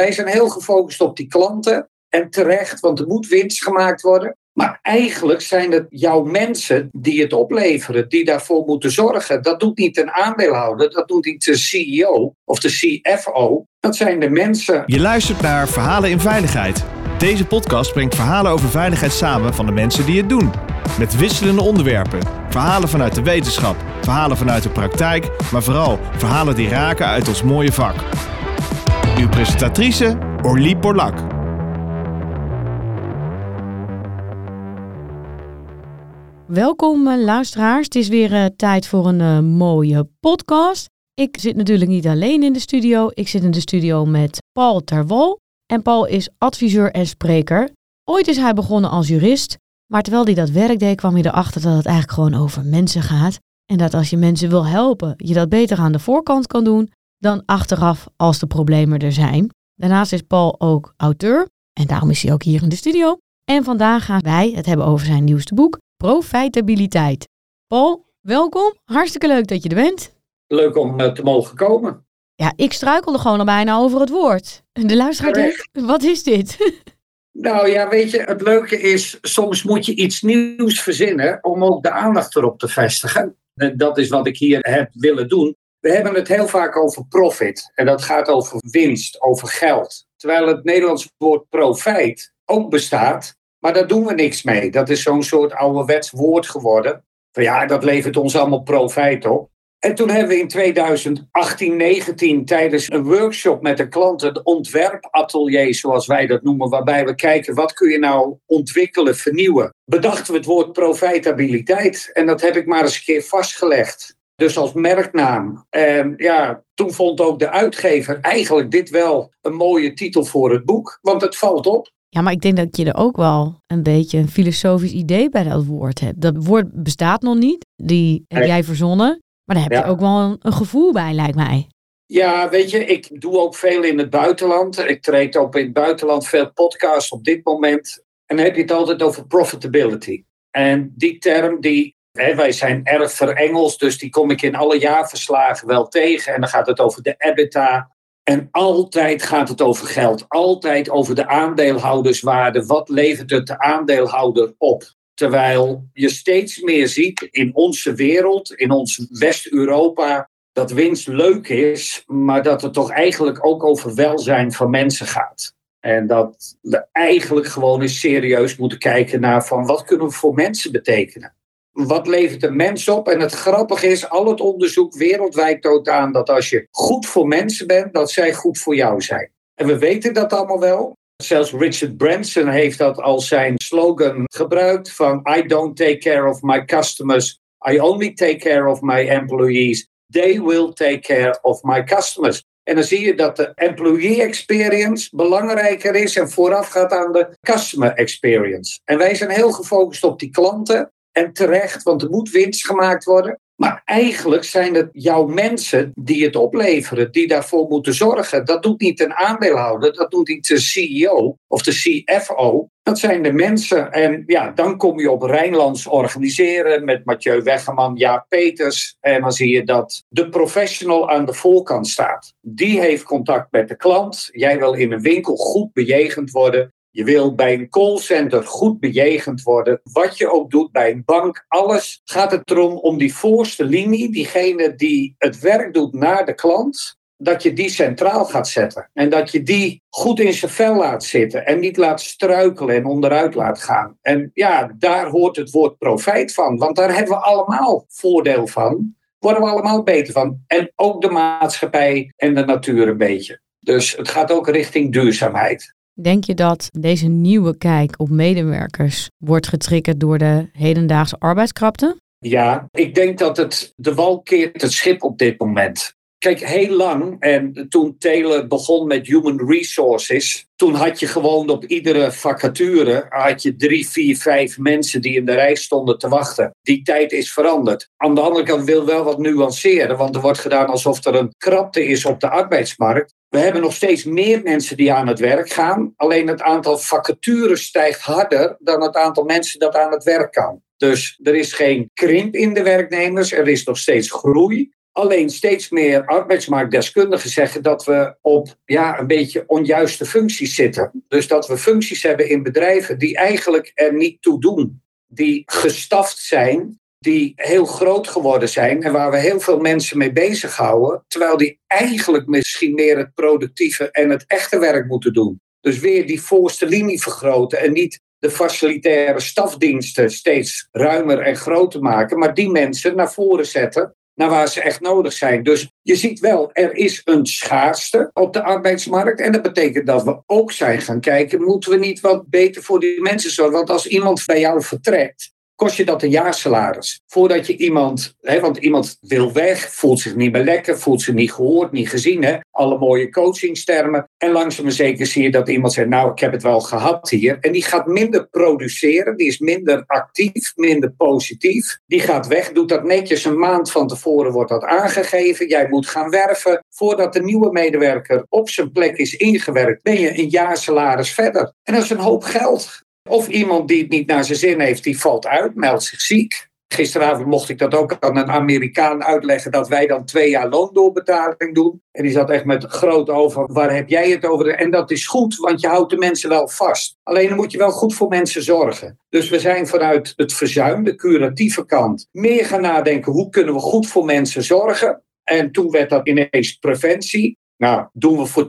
Wij zijn heel gefocust op die klanten. En terecht, want er moet winst gemaakt worden. Maar eigenlijk zijn het jouw mensen die het opleveren, die daarvoor moeten zorgen. Dat doet niet een aandeelhouder, dat doet niet de CEO of de CFO. Dat zijn de mensen. Je luistert naar Verhalen in Veiligheid. Deze podcast brengt verhalen over veiligheid samen van de mensen die het doen. Met wisselende onderwerpen. Verhalen vanuit de wetenschap, verhalen vanuit de praktijk, maar vooral verhalen die raken uit ons mooie vak. Uw presentatrice Orlie Borlak. Welkom eh, luisteraars. Het is weer uh, tijd voor een uh, mooie podcast. Ik zit natuurlijk niet alleen in de studio. Ik zit in de studio met Paul Terwol. En Paul is adviseur en spreker. Ooit is hij begonnen als jurist. Maar terwijl hij dat werk deed, kwam hij erachter dat het eigenlijk gewoon over mensen gaat. En dat als je mensen wil helpen, je dat beter aan de voorkant kan doen dan achteraf als de problemen er zijn. Daarnaast is Paul ook auteur. En daarom is hij ook hier in de studio. En vandaag gaan wij het hebben over zijn nieuwste boek, Profitabiliteit. Paul, welkom. Hartstikke leuk dat je er bent. Leuk om uh, te mogen komen. Ja, ik struikelde gewoon al bijna over het woord. De luisteraar denkt, wat is dit? Nou ja, weet je, het leuke is, soms moet je iets nieuws verzinnen om ook de aandacht erop te vestigen. En dat is wat ik hier heb willen doen. We hebben het heel vaak over profit. En dat gaat over winst, over geld. Terwijl het Nederlands woord profijt ook bestaat. Maar daar doen we niks mee. Dat is zo'n soort ouderwets woord geworden. Van ja, dat levert ons allemaal profijt op. En toen hebben we in 2018, 19 tijdens een workshop met de klanten, het ontwerpatelier zoals wij dat noemen, waarbij we kijken wat kun je nou ontwikkelen, vernieuwen, bedachten we het woord profitabiliteit. En dat heb ik maar eens een keer vastgelegd. Dus als merknaam. En ja, toen vond ook de uitgever eigenlijk dit wel een mooie titel voor het boek, want het valt op. Ja, maar ik denk dat je er ook wel een beetje een filosofisch idee bij dat woord hebt. Dat woord bestaat nog niet, die heb jij verzonnen. Maar daar heb je ook wel een, gevoel bij, lijkt mij. Ja, weet je, ik doe ook veel in het buitenland. Ik treed ook in het buitenland veel podcasts op dit moment. En dan heb je het altijd over profitability. En die term, die, wij zijn erg verengels, dus die kom ik in alle jaarverslagen wel tegen. En dan gaat het over de EBITDA. En altijd gaat het over geld. Altijd over de aandeelhouderswaarde. Wat levert het de aandeelhouder op? Terwijl je steeds meer ziet in onze wereld, in ons West-Europa, dat winst leuk is, maar dat het toch eigenlijk ook over welzijn van mensen gaat. En dat we eigenlijk gewoon eens serieus moeten kijken naar van wat kunnen we voor mensen betekenen. Wat levert een mens op? En het grappige is, al het onderzoek wereldwijd toont aan dat als je goed voor mensen bent, dat zij goed voor jou zijn. En we weten dat allemaal wel. Zelfs Richard Branson heeft dat als zijn slogan gebruikt van I don't take care of my customers, I only take care of my employees. They will take care of my customers. En dan zie je dat de employee experience belangrijker is en vooraf gaat aan de customer experience. En wij zijn heel gefocust op die klanten. En terecht, want er moet winst gemaakt worden. Maar eigenlijk zijn het jouw mensen die het opleveren, die daarvoor moeten zorgen. Dat doet niet een aandeelhouder, dat doet niet de CEO of de CFO. Dat zijn de mensen. En ja, dan kom je op Rijnlands organiseren met Mathieu Weggeman, Jaap Peters. En dan zie je dat de professional aan de voorkant staat. Die heeft contact met de klant. Jij wil in een winkel goed bejegend worden. Je wil bij een callcenter goed bejegend worden. Wat je ook doet bij een bank, alles gaat het erom om die voorste linie, diegene die het werk doet naar de klant, dat je die centraal gaat zetten. En dat je die goed in zijn vel laat zitten en niet laat struikelen en onderuit laat gaan. En ja, daar hoort het woord profijt van, want daar hebben we allemaal voordeel van. Worden we allemaal beter van. En ook de maatschappij en de natuur een beetje. Dus het gaat ook richting duurzaamheid. Denk je dat deze nieuwe kijk op medewerkers wordt getriggerd door de hedendaagse arbeidskrapte? Ja, ik denk dat het de wal keert het schip op dit moment. Kijk, heel lang, en toen Taylor begon met human resources, toen had je gewoon op iedere vacature had je drie, vier, vijf mensen die in de rij stonden te wachten. Die tijd is veranderd. Aan de andere kant wil wel wat nuanceren, want er wordt gedaan alsof er een krapte is op de arbeidsmarkt. We hebben nog steeds meer mensen die aan het werk gaan. Alleen het aantal vacatures stijgt harder dan het aantal mensen dat aan het werk kan. Dus er is geen krimp in de werknemers, er is nog steeds groei. Alleen steeds meer arbeidsmarktdeskundigen zeggen dat we op ja, een beetje onjuiste functies zitten. Dus dat we functies hebben in bedrijven die eigenlijk er niet toe doen. Die gestaft zijn, die heel groot geworden zijn en waar we heel veel mensen mee bezighouden. Terwijl die eigenlijk misschien meer het productieve en het echte werk moeten doen. Dus weer die voorste linie vergroten en niet de facilitaire stafdiensten steeds ruimer en groter maken, maar die mensen naar voren zetten naar waar ze echt nodig zijn. Dus je ziet wel, er is een schaarste op de arbeidsmarkt. En dat betekent dat we ook zijn gaan kijken, moeten we niet wat beter voor die mensen zorgen? Want als iemand bij jou vertrekt, kost je dat een jaarsalaris. Voordat je iemand, hè, want iemand wil weg, voelt zich niet meer lekker, voelt zich niet gehoord, niet gezien. Alle mooie coachingstermen. En langzaam zeker zie je dat iemand zegt, nou, ik heb het wel gehad hier. En die gaat minder produceren, die is minder actief, minder positief. Die gaat weg, doet dat netjes een maand van tevoren wordt dat aangegeven. Jij moet gaan werven. Voordat de nieuwe medewerker op zijn plek is ingewerkt, ben je een jaarsalaris verder. En dat is een hoop geld. Of iemand die het niet naar zijn zin heeft, die valt uit, meldt zich ziek. Gisteravond mocht ik dat ook aan een Amerikaan uitleggen dat wij dan twee jaar loondoorbetaling doen. En die zat echt met groot over, waar heb jij het over? En dat is goed, want je houdt de mensen wel vast. Alleen dan moet je wel goed voor mensen zorgen. Dus we zijn vanuit het verzuim, de curatieve kant, meer gaan nadenken hoe kunnen we goed voor mensen zorgen. En toen werd dat ineens preventie. Nou, doen we voor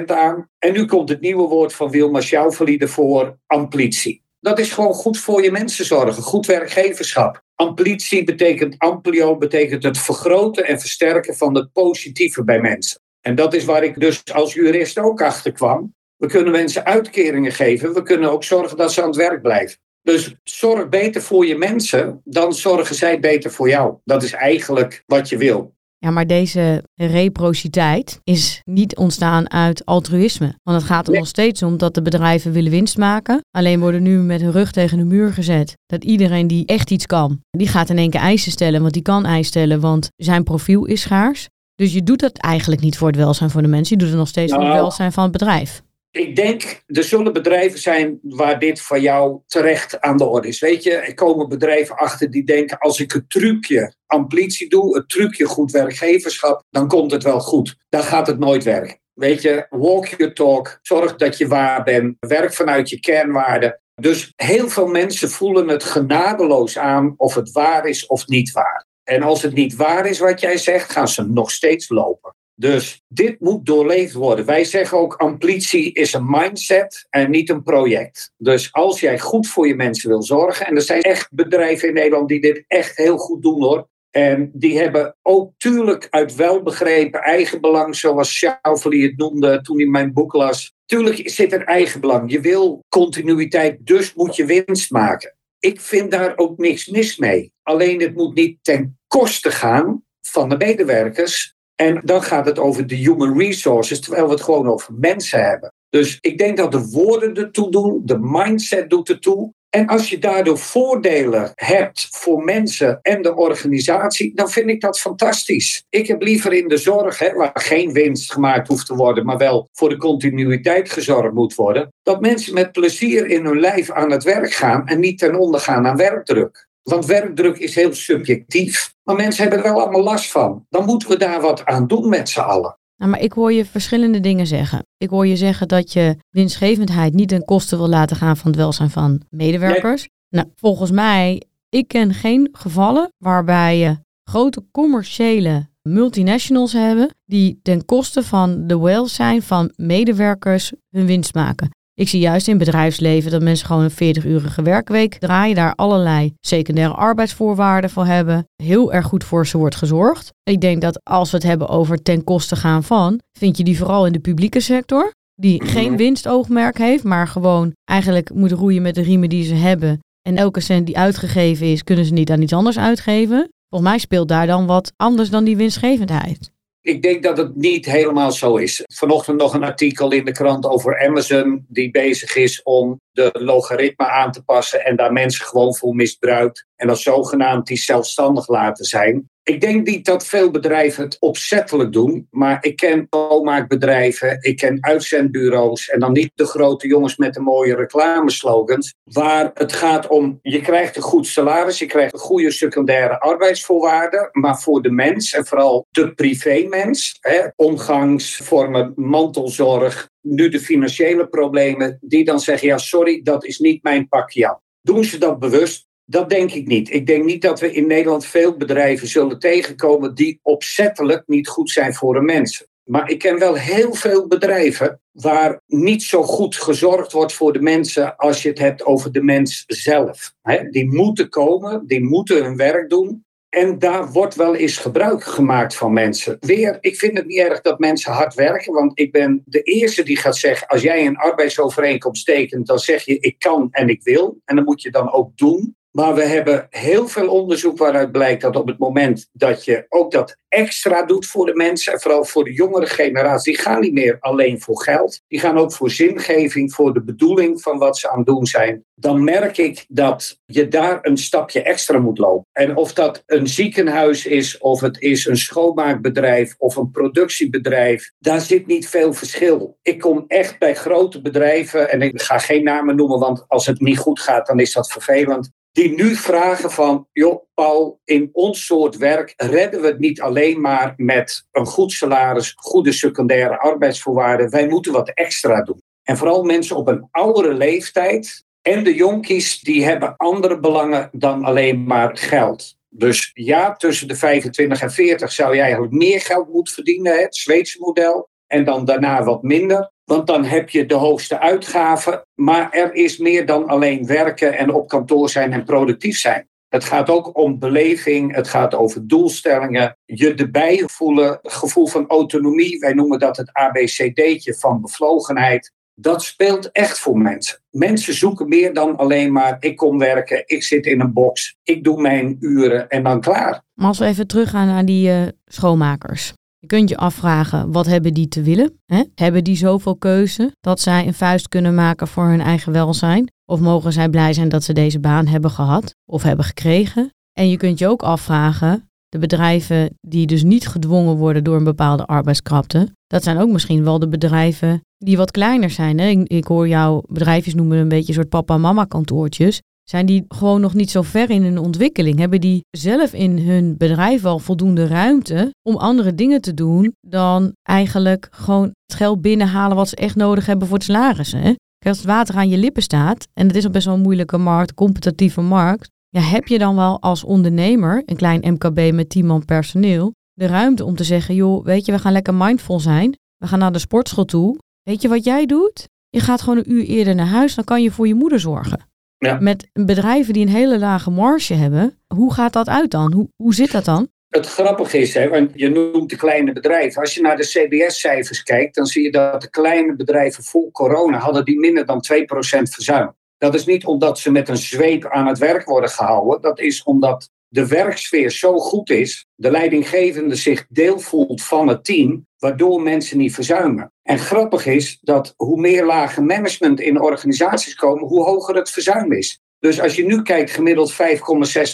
10% aan. En nu komt het nieuwe woord van Wilma Schaufelie voor amplitie. Dat is gewoon goed voor je mensen zorgen, goed werkgeverschap. Amplitie betekent, amplio betekent het vergroten en versterken van het positieve bij mensen. En dat is waar ik dus als jurist ook achter kwam. We kunnen mensen uitkeringen geven, we kunnen ook zorgen dat ze aan het werk blijven. Dus zorg beter voor je mensen, dan zorgen zij beter voor jou. Dat is eigenlijk wat je wil. Ja, maar deze reciprociteit is niet ontstaan uit altruïsme. Want het gaat er nog steeds om dat de bedrijven willen winst maken. Alleen worden nu met hun rug tegen de muur gezet. Dat iedereen die echt iets kan, die gaat in één keer eisen stellen. Want die kan eisen stellen, want zijn profiel is schaars. Dus je doet dat eigenlijk niet voor het welzijn van de mensen. Je doet het nog steeds voor het nou, welzijn van het bedrijf. Ik denk, er zullen bedrijven zijn waar dit van jou terecht aan de orde is. Weet je, er komen bedrijven achter die denken: als ik het trucje amplitie doe, het trucje goed werkgeverschap, dan komt het wel goed. Dan gaat het nooit werken. Weet je, walk your talk, zorg dat je waar bent, werk vanuit je kernwaarden. Dus heel veel mensen voelen het genadeloos aan of het waar is of niet waar. En als het niet waar is wat jij zegt, gaan ze nog steeds lopen. Dus dit moet doorleefd worden. Wij zeggen ook amplitie is een mindset en niet een project. Dus als jij goed voor je mensen wil zorgen, en er zijn echt bedrijven in Nederland die dit echt heel goed doen hoor. En die hebben ook tuurlijk uit welbegrepen eigenbelang, zoals Schauffele het noemde toen hij mijn boek las. Tuurlijk zit er eigenbelang. Je wil continuïteit, dus moet je winst maken. Ik vind daar ook niks mis mee. Alleen het moet niet ten koste gaan van de medewerkers en dan gaat het over de human resources, terwijl we het gewoon over mensen hebben. Dus ik denk dat de woorden ertoe doen, de mindset doet ertoe. En als je daardoor voordelen hebt voor mensen en de organisatie, dan vind ik dat fantastisch. Ik heb liever in de zorg, hè, waar geen winst gemaakt hoeft te worden, maar wel voor de continuïteit gezorgd moet worden, dat mensen met plezier in hun lijf aan het werk gaan en niet ten onder gaan aan werkdruk. Want werkdruk is heel subjectief. Maar mensen hebben er wel allemaal last van. Dan moeten we daar wat aan doen met z'n allen. Nou, maar ik hoor je verschillende dingen zeggen. Ik hoor je zeggen dat je winstgevendheid niet ten koste wil laten gaan van het welzijn van medewerkers. Nou, volgens mij, ik ken geen gevallen waarbij je grote commerciële multinationals hebben die ten koste van de welzijn van medewerkers hun winst maken. Ik zie juist in bedrijfsleven dat mensen gewoon een 40-urige werkweek draaien, daar allerlei secundaire arbeidsvoorwaarden voor hebben, heel erg goed voor ze wordt gezorgd. Ik denk dat als we het hebben over ten koste gaan van, vind je die vooral in de publieke sector, die geen winstoogmerk heeft, maar gewoon eigenlijk moet roeien met de riemen die ze hebben. En elke cent die uitgegeven is, kunnen ze niet aan iets anders uitgeven. Volgens mij speelt daar dan wat anders dan die winstgevendheid. Ik denk dat het niet helemaal zo is. Vanochtend nog een artikel in de krant over Amazon, die bezig is om de logaritme aan te passen en daar mensen gewoon voor misbruikt en dat zogenaamd die zelfstandig laten zijn. Ik denk niet dat veel bedrijven het opzettelijk doen, maar ik ken schoonmaakbedrijven, ik ken uitzendbureaus en dan niet de grote jongens met de mooie reclameslogans, waar het gaat om je krijgt een goed salaris, je krijgt een goede secundaire arbeidsvoorwaarden, maar voor de mens en vooral de privémens, omgangsvormen, mantelzorg, nu de financiële problemen, die dan zeggen, ja sorry, dat is niet mijn pakje. Doen ze dat bewust? Dat denk ik niet. Ik denk niet dat we in Nederland veel bedrijven zullen tegenkomen die opzettelijk niet goed zijn voor de mensen. Maar ik ken wel heel veel bedrijven waar niet zo goed gezorgd wordt voor de mensen als je het hebt over de mens zelf. Die moeten komen, die moeten hun werk doen. En daar wordt wel eens gebruik gemaakt van mensen. Weer, ik vind het niet erg dat mensen hard werken, want ik ben de eerste die gaat zeggen: als jij een arbeidsovereenkomst tekent, dan zeg je ik kan en ik wil. En dan moet je dan ook doen. Maar we hebben heel veel onderzoek waaruit blijkt dat op het moment dat je ook dat extra doet voor de mensen, en vooral voor de jongere generatie, die gaan niet meer alleen voor geld, die gaan ook voor zingeving, voor de bedoeling van wat ze aan het doen zijn. Dan merk ik dat je daar een stapje extra moet lopen. En of dat een ziekenhuis is, of het is een schoonmaakbedrijf of een productiebedrijf, daar zit niet veel verschil. Ik kom echt bij grote bedrijven, en ik ga geen namen noemen, want als het niet goed gaat, dan is dat vervelend die nu vragen van, joh Paul, in ons soort werk redden we het niet alleen maar met een goed salaris, goede secundaire arbeidsvoorwaarden. Wij moeten wat extra doen. En vooral mensen op een oudere leeftijd en de jonkies, die hebben andere belangen dan alleen maar geld. Dus ja, tussen de 25 en 40 zou je eigenlijk meer geld moeten verdienen, het Zweedse model. En dan daarna wat minder. Want dan heb je de hoogste uitgaven. Maar er is meer dan alleen werken en op kantoor zijn en productief zijn. Het gaat ook om beleving, het gaat over doelstellingen, je erbij voelen, gevoel van autonomie. Wij noemen dat het ABCD'tje van bevlogenheid. Dat speelt echt voor mensen. Mensen zoeken meer dan alleen maar ik kom werken, ik zit in een box, ik doe mijn uren en dan klaar. Maar als we even teruggaan naar die uh, schoonmakers. Kunt je afvragen, wat hebben die te willen? Hebben die zoveel keuze dat zij een vuist kunnen maken voor hun eigen welzijn? Of mogen zij blij zijn dat ze deze baan hebben gehad of hebben gekregen? En je kunt je ook afvragen, de bedrijven die dus niet gedwongen worden door een bepaalde arbeidskrapte, dat zijn ook misschien wel de bedrijven die wat kleiner zijn. Ik, hoor jou bedrijfjes noemen een beetje soort papa-mama kantoortjes. Zijn die gewoon nog niet zo ver in hun ontwikkeling? Hebben die zelf in hun bedrijf al voldoende ruimte om andere dingen te doen dan eigenlijk gewoon het geld binnenhalen wat ze echt nodig hebben voor het salaris? Hè? Als het water aan je lippen staat, en het is al best wel een moeilijke markt, competitieve markt, ja, heb je dan wel als ondernemer, een klein MKB met 10 man personeel, de ruimte om te zeggen, joh, weet je, we gaan lekker mindful zijn. We gaan naar de sportschool toe. Weet je wat jij doet? Je gaat gewoon een uur eerder naar huis, dan kan je voor je moeder zorgen. Ja. Met bedrijven die een hele lage marge hebben. Hoe gaat dat uit dan? Hoe, hoe zit dat dan? Het grappige is, hè, want je noemt de kleine bedrijven. Als je naar de CBS-cijfers kijkt, dan zie je dat de kleine bedrijven voor corona hadden die minder dan 2% verzuim. Dat is niet omdat ze met een zweep aan het werk worden gehouden. Dat is omdat de werksfeer zo goed is, de leidinggevende zich deel voelt van het team, waardoor mensen niet verzuimen. En grappig is dat hoe meer lage management in organisaties komen, hoe hoger het verzuim is. Dus als je nu kijkt, gemiddeld 5,6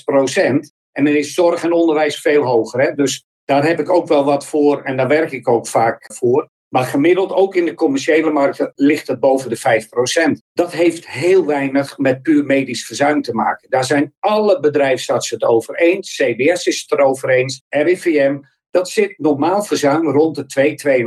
procent. En dan is zorg en onderwijs veel hoger. Hè? Dus daar heb ik ook wel wat voor en daar werk ik ook vaak voor. Maar gemiddeld, ook in de commerciële markten, ligt het boven de 5%. Dat heeft heel weinig met puur medisch verzuim te maken. Daar zijn alle bedrijfsartsen het over eens. CBS is het erover eens. RIVM. Dat zit normaal verzuim rond de 2, 2,5%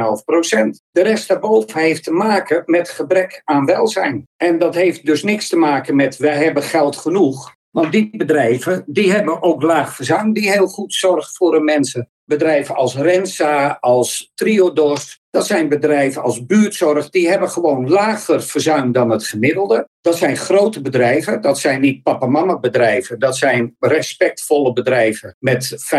De rest daarboven heeft te maken met gebrek aan welzijn. En dat heeft dus niks te maken met wij hebben geld genoeg. Want die bedrijven die hebben ook laag verzuim die heel goed zorgt voor hun mensen. Bedrijven als Rensa, als Triodos, dat zijn bedrijven als buurtzorg, die hebben gewoon lager verzuim dan het gemiddelde. Dat zijn grote bedrijven, dat zijn niet papa-mama bedrijven, dat zijn respectvolle bedrijven met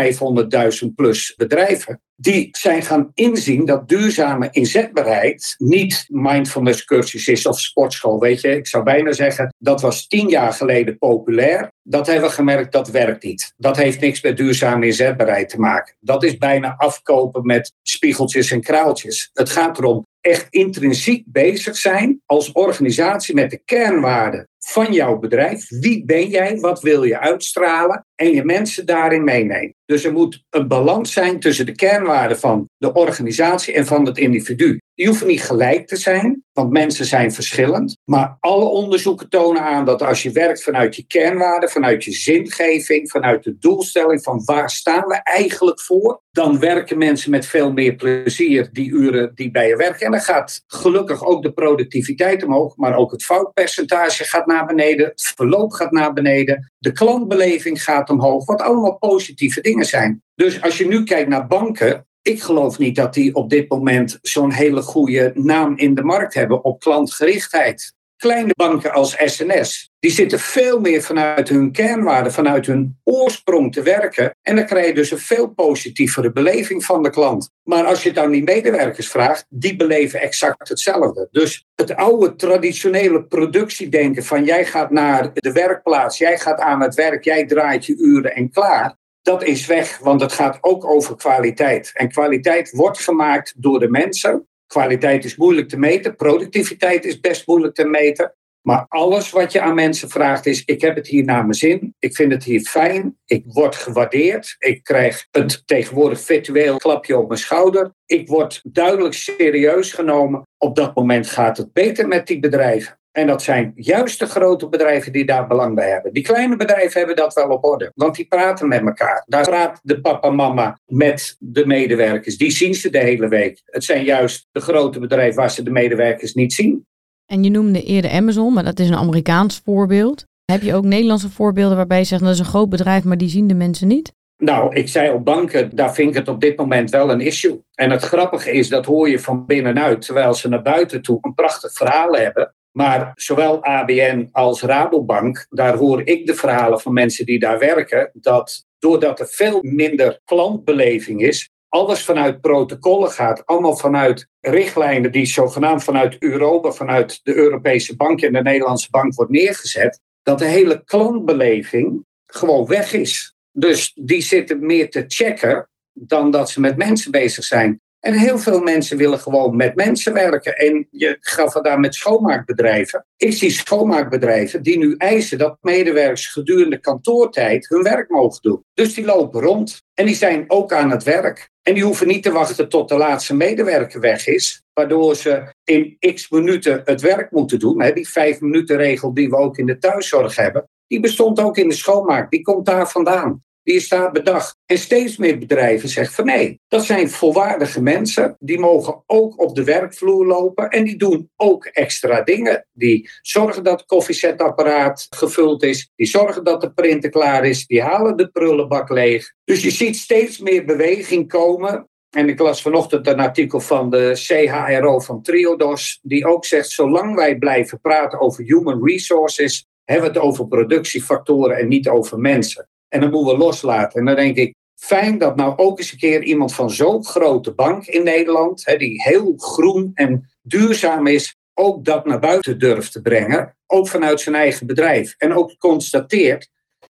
500.000 plus bedrijven. Die zijn gaan inzien dat duurzame inzetbaarheid niet mindfulness cursus is of sportschool. Weet je, ik zou bijna zeggen, dat was tien jaar geleden populair. Dat hebben we gemerkt, dat werkt niet. Dat heeft niks met duurzame inzetbaarheid te maken. Dat is bijna afkopen met spiegeltjes en kraaltjes. Het gaat erom echt intrinsiek bezig zijn als organisatie met de kernwaarden van jouw bedrijf. Wie ben jij? Wat wil je uitstralen? En je mensen daarin meenemen. Dus er moet een balans zijn tussen de kernwaarden van de organisatie en van het individu. Die hoeven niet gelijk te zijn, want mensen zijn verschillend. Maar alle onderzoeken tonen aan dat als je werkt vanuit je kernwaarden, vanuit je zingeving, vanuit de doelstelling van waar staan we eigenlijk voor, dan werken mensen met veel meer plezier die uren die bij je werken. En dan gaat gelukkig ook de productiviteit omhoog, maar ook het foutpercentage gaat naar beneden, het verloop gaat naar beneden, de klantbeleving gaat omhoog, wat allemaal positieve dingen zijn. Dus als je nu kijkt naar banken, ik geloof niet dat die op dit moment zo'n hele goede naam in de markt hebben op klantgerichtheid. Kleine banken als SNS, die zitten veel meer vanuit hun kernwaarden, vanuit hun oorsprong te werken. En dan krijg je dus een veel positievere beleving van de klant. Maar als je dan die medewerkers vraagt, die beleven exact hetzelfde. Dus het oude traditionele productiedenken van jij gaat naar de werkplaats, jij gaat aan het werk, jij draait je uren en klaar dat is weg, want het gaat ook over kwaliteit. En kwaliteit wordt gemaakt door de mensen. Kwaliteit is moeilijk te meten, productiviteit is best moeilijk te meten. Maar alles wat je aan mensen vraagt is: ik heb het hier naar mijn zin, ik vind het hier fijn, ik word gewaardeerd, ik krijg het tegenwoordig virtueel klapje op mijn schouder, ik word duidelijk serieus genomen. Op dat moment gaat het beter met die bedrijven. En dat zijn juist de grote bedrijven die daar belang bij hebben. Die kleine bedrijven hebben dat wel op orde, want die praten met elkaar. Daar praat de papa mama met de medewerkers. Die zien ze de hele week. Het zijn juist de grote bedrijven waar ze de medewerkers niet zien. En je noemde eerder Amazon, maar dat is een Amerikaans voorbeeld. Heb je ook Nederlandse voorbeelden waarbij je zegt dat is een groot bedrijf, maar die zien de mensen niet? Nou, ik zei op banken, daar vind ik het op dit moment wel een issue. En het grappige is, dat hoor je van binnenuit, terwijl ze naar buiten toe een prachtig verhaal hebben. Maar zowel ABN als Rabobank, daar hoor ik de verhalen van mensen die daar werken, dat doordat er veel minder klantbeleving is, alles vanuit protocollen gaat, allemaal vanuit richtlijnen die zogenaamd vanuit Europa, vanuit de Europese bank en de Nederlandse bank wordt neergezet, dat de hele klantbeleving gewoon weg is. Dus die zitten meer te checken dan dat ze met mensen bezig zijn. En heel veel mensen willen gewoon met mensen werken. En je gaf het daar met schoonmaakbedrijven. Ik zie schoonmaakbedrijven die nu eisen dat medewerkers gedurende kantoortijd hun werk mogen doen. Dus die lopen rond. En die zijn ook aan het werk. En die hoeven niet te wachten tot de laatste medewerker weg is. Waardoor ze in x minuten het werk moeten doen. Die vijf minuten regel die we ook in de thuiszorg hebben. Die bestond ook in de schoonmaak. Die komt daar vandaan die is daar bedacht. En steeds meer bedrijven zeggen van nee, dat zijn volwaardige mensen. Die mogen ook op de werkvloer lopen en die doen ook extra dingen. Die zorgen dat het koffiezetapparaat gevuld is. Die zorgen dat de printer klaar is. Die halen de prullenbak leeg. Dus je ziet steeds meer beweging komen. En ik las vanochtend een artikel van de CHRO van Triodos, die ook zegt: zolang wij blijven praten over human resources, hebben we het over productiefactoren en niet over mensen. En dat moeten we loslaten. En dan denk ik, fijn dat nou ook eens een keer iemand van zo'n grote bank in Nederland, hè, die heel groen en duurzaam is, ook dat naar buiten durft te brengen. Ook vanuit zijn eigen bedrijf. En ook constateert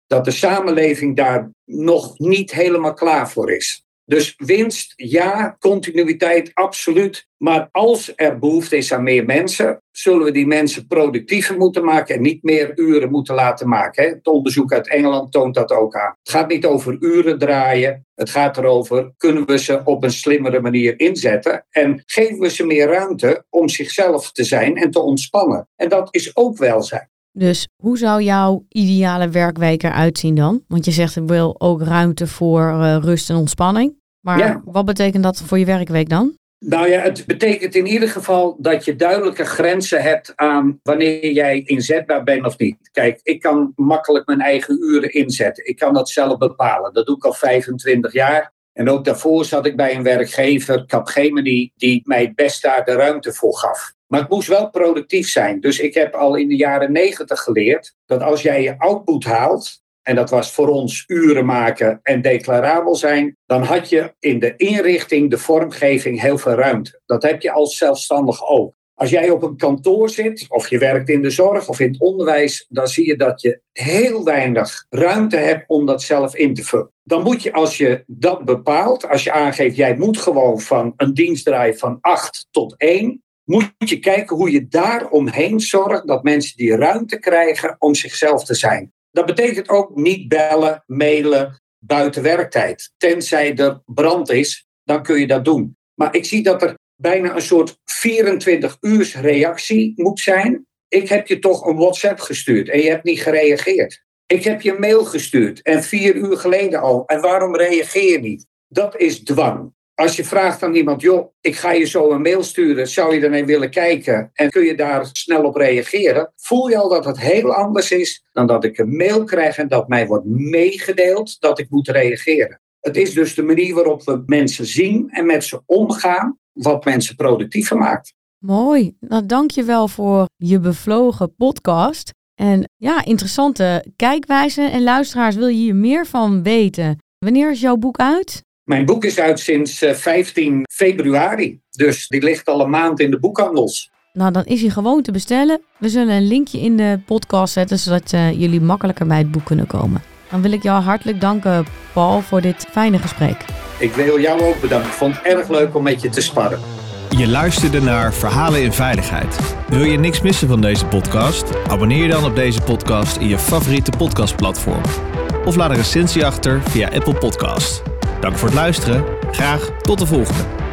dat de samenleving daar nog niet helemaal klaar voor is. Dus winst, ja, continuïteit, absoluut. Maar als er behoefte is aan meer mensen, zullen we die mensen productiever moeten maken en niet meer uren moeten laten maken. Het onderzoek uit Engeland toont dat ook aan. Het gaat niet over uren draaien. Het gaat erover, kunnen we ze op een slimmere manier inzetten en geven we ze meer ruimte om zichzelf te zijn en te ontspannen. En dat is ook welzijn. Dus hoe zou jouw ideale werkweek eruit zien dan? Want je zegt, er wil ook ruimte voor uh, rust en ontspanning. Maar wat betekent dat voor je werkweek dan? Nou ja, het betekent in ieder geval dat je duidelijke grenzen hebt aan wanneer jij inzetbaar bent of niet. Kijk, ik kan makkelijk mijn eigen uren inzetten. Ik kan dat zelf bepalen. Dat doe ik al 25 jaar. En ook daarvoor zat ik bij een werkgever, Capgemini, die mij best daar de ruimte voor gaf. Maar het moest wel productief zijn. Dus ik heb al in de jaren 90 geleerd dat als jij je output haalt, en dat was voor ons uren maken en declarabel zijn, dan had je in de inrichting, de vormgeving heel veel ruimte. Dat heb je als zelfstandig ook. Als jij op een kantoor zit, of je werkt in de zorg of in het onderwijs, dan zie je dat je heel weinig ruimte hebt om dat zelf in te vullen. Dan moet je, als je dat bepaalt, als je aangeeft, jij moet gewoon van een dienstdraai van 8 tot 1, moet je kijken hoe je daar omheen zorgt dat mensen die ruimte krijgen om zichzelf te zijn. Dat betekent ook niet bellen, mailen buiten werktijd. Tenzij er brand is, dan kun je dat doen. Maar ik zie dat er bijna een soort 24 uur reactie moet zijn. Ik heb je toch een WhatsApp gestuurd en je hebt niet gereageerd. Ik heb je een mail gestuurd en vier uur geleden al. En waarom reageer je niet? Dat is dwang. Als je vraagt aan iemand, joh, ik ga je zo een mail sturen, zou je ernaar willen kijken en kun je daar snel op reageren? Voel je al dat het heel anders is dan dat ik een mail krijg en dat mij wordt meegedeeld dat ik moet reageren. Het is dus de manier waarop we mensen zien en met ze omgaan, wat mensen productiever maakt. Mooi. Nou, dank je wel voor je bevlogen podcast. En ja, interessante kijkwijzen. En luisteraars, wil je hier meer van weten? Wanneer is jouw boek uit? Mijn boek is uit sinds 15 eh, februari. Dus die ligt al een maand in de boekhandels. Nou, dan is hij gewoon te bestellen. We zullen een linkje in de podcast zetten, zodat uh, jullie makkelijker bij het boek kunnen komen. Dan wil ik jou hartelijk danken, Paul, voor dit fijne gesprek. Ik wil jou ook bedanken. Ik vond het erg leuk om met je te sparren. Je luisterde naar Verhalen in Veiligheid. Wil je niks missen van deze podcast? Abonneer je dan op deze podcast in je favoriete podcastplatform. Of laat een recensie achter via Apple Podcast. Dank voor het luisteren. Graag tot de volgende.